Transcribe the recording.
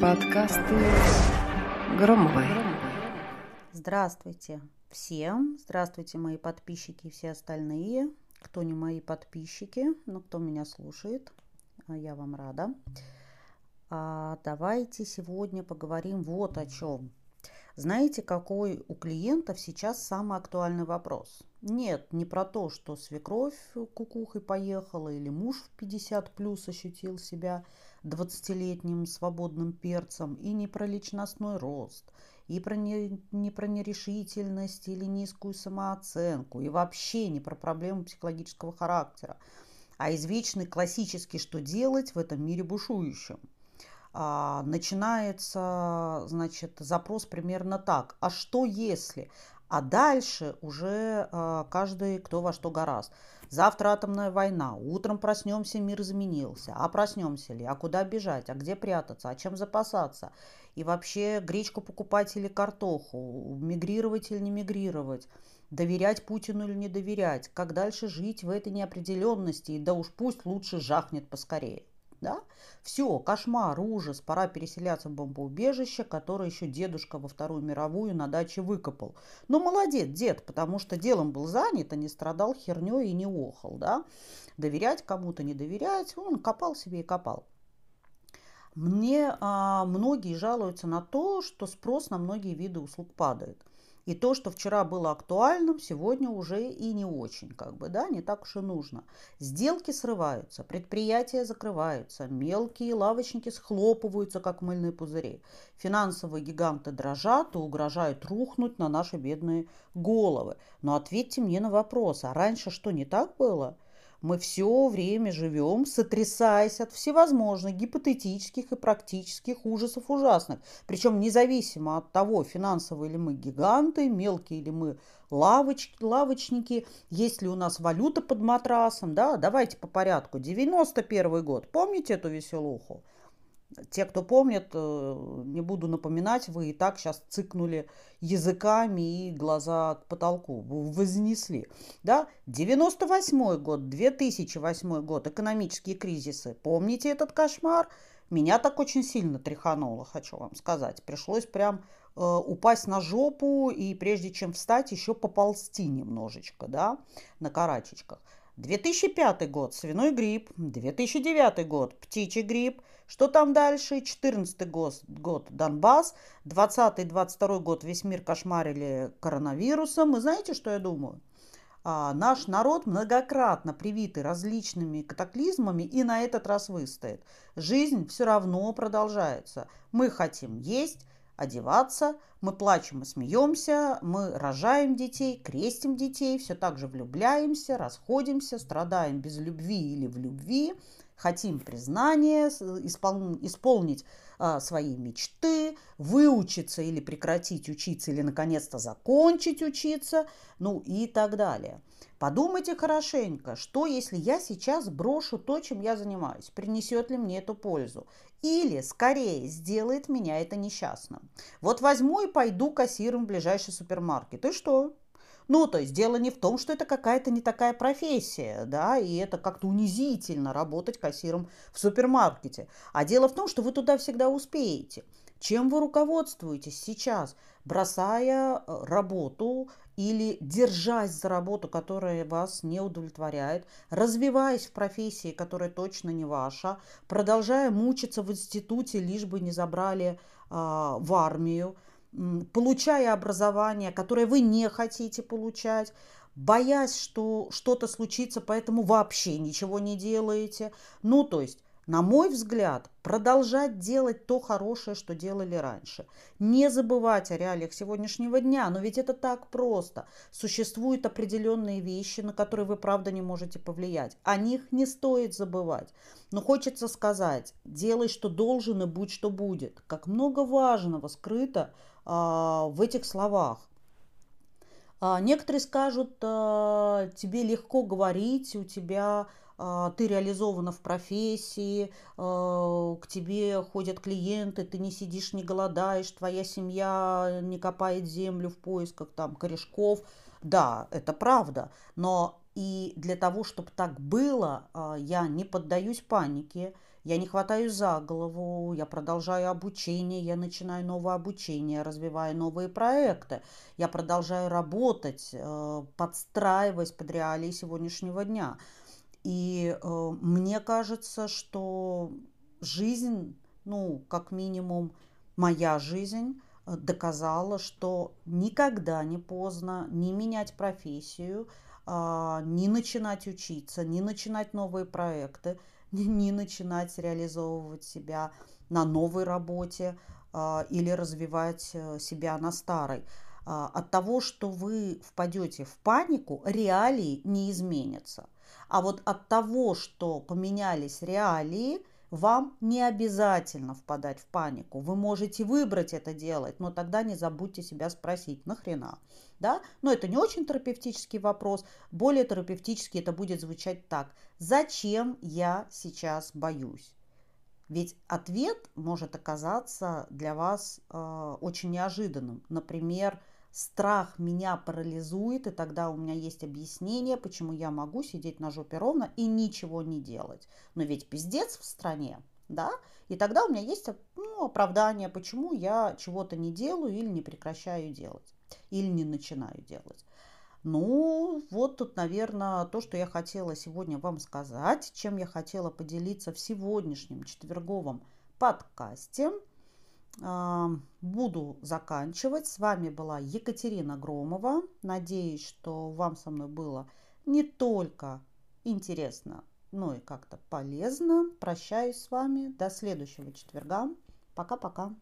Подкасты Громовой. Здравствуйте всем. Здравствуйте, мои подписчики и все остальные. Кто не мои подписчики, но кто меня слушает, а я вам рада. А давайте сегодня поговорим вот о чем. Знаете, какой у клиентов сейчас самый актуальный вопрос? Нет, не про то, что свекровь кукухой поехала или муж в 50 плюс ощутил себя 20-летним свободным перцем, и не про личностной рост, и про не, не про нерешительность или низкую самооценку, и вообще не про проблемы психологического характера, а извечный классический «что делать в этом мире бушующем?» – а, начинается, значит, запрос примерно так. А что если? А дальше уже а, каждый кто во что гораст. Завтра атомная война, утром проснемся, мир изменился. А проснемся ли? А куда бежать? А где прятаться? А чем запасаться? И вообще гречку покупать или картоху? Мигрировать или не мигрировать? Доверять Путину или не доверять? Как дальше жить в этой неопределенности? И да уж пусть лучше жахнет поскорее. Да? Все, кошмар, ужас, пора переселяться в бомбоубежище, которое еще дедушка во Вторую мировую на даче выкопал. Ну, молодец, дед, потому что делом был занят, а не страдал херней и не охал, да? Доверять кому-то, не доверять, он копал себе и копал. Мне а, многие жалуются на то, что спрос на многие виды услуг падает – и то, что вчера было актуальным, сегодня уже и не очень, как бы, да, не так уж и нужно. Сделки срываются, предприятия закрываются, мелкие лавочники схлопываются, как мыльные пузыри. Финансовые гиганты дрожат и угрожают рухнуть на наши бедные головы. Но ответьте мне на вопрос, а раньше что, не так было? Мы все время живем, сотрясаясь от всевозможных гипотетических и практических ужасов ужасных. Причем независимо от того, финансовые ли мы гиганты, мелкие ли мы лавочки, лавочники, есть ли у нас валюта под матрасом. Да? Давайте по порядку. 91 год. Помните эту веселуху? Те, кто помнит, э, не буду напоминать, вы и так сейчас цыкнули языками и глаза к потолку вознесли. Да? 98 год, 2008 год, экономические кризисы. Помните этот кошмар? Меня так очень сильно тряхануло, хочу вам сказать. Пришлось прям э, упасть на жопу и прежде чем встать, еще поползти немножечко, да, на карачечках. 2005 год, свиной грипп. 2009 год, птичий грипп. Что там дальше? 14 год, год Донбасс. 20-22 год весь мир кошмарили коронавирусом. И знаете, что я думаю? А, наш народ многократно привитый различными катаклизмами и на этот раз выстоит. Жизнь все равно продолжается. Мы хотим есть, одеваться, мы плачем и смеемся, мы рожаем детей, крестим детей, все так же влюбляемся, расходимся, страдаем без любви или в любви, хотим признания, испол... исполнить а, свои мечты, выучиться или прекратить учиться, или наконец-то закончить учиться, ну и так далее. Подумайте хорошенько, что если я сейчас брошу то, чем я занимаюсь, принесет ли мне эту пользу? Или, скорее, сделает меня это несчастным. Вот возьму и пойду кассиром в ближайший супермаркет. И что? Ну, то есть дело не в том, что это какая-то не такая профессия, да, и это как-то унизительно работать кассиром в супермаркете. А дело в том, что вы туда всегда успеете. Чем вы руководствуетесь сейчас, бросая э, работу или держась за работу, которая вас не удовлетворяет, развиваясь в профессии, которая точно не ваша, продолжая мучиться в институте, лишь бы не забрали а, в армию, получая образование, которое вы не хотите получать, боясь, что что-то случится, поэтому вообще ничего не делаете. Ну, то есть на мой взгляд, продолжать делать то хорошее, что делали раньше. Не забывать о реалиях сегодняшнего дня, но ведь это так просто. Существуют определенные вещи, на которые вы, правда, не можете повлиять. О них не стоит забывать. Но хочется сказать, делай, что должен, и будь, что будет. Как много важного скрыто в этих словах. А, некоторые скажут, а, тебе легко говорить, у тебя а, ты реализована в профессии, а, к тебе ходят клиенты, ты не сидишь, не голодаешь, твоя семья не копает землю в поисках там корешков. Да, это правда, но и для того, чтобы так было, а, я не поддаюсь панике, я не хватаю за голову, я продолжаю обучение, я начинаю новое обучение, развиваю новые проекты, я продолжаю работать, э, подстраиваясь под реалии сегодняшнего дня. И э, мне кажется, что жизнь, ну, как минимум, моя жизнь э, доказала, что никогда не поздно не менять профессию, а, не начинать учиться, не начинать новые проекты, не начинать реализовывать себя на новой работе а, или развивать э, себя на старой. А, от того, что вы впадете в панику, реалии не изменятся. А вот от того, что поменялись реалии, вам не обязательно впадать в панику. Вы можете выбрать это делать, но тогда не забудьте себя спросить, нахрена? Да? Но это не очень терапевтический вопрос. Более терапевтически это будет звучать так. Зачем я сейчас боюсь? Ведь ответ может оказаться для вас э, очень неожиданным. Например, страх меня парализует, и тогда у меня есть объяснение, почему я могу сидеть на жопе ровно и ничего не делать. Но ведь пиздец в стране, да? И тогда у меня есть ну, оправдание, почему я чего-то не делаю или не прекращаю делать, или не начинаю делать. Ну, вот тут, наверное, то, что я хотела сегодня вам сказать, чем я хотела поделиться в сегодняшнем четверговом подкасте – буду заканчивать. С вами была Екатерина Громова. Надеюсь, что вам со мной было не только интересно, но и как-то полезно. Прощаюсь с вами. До следующего четверга. Пока-пока.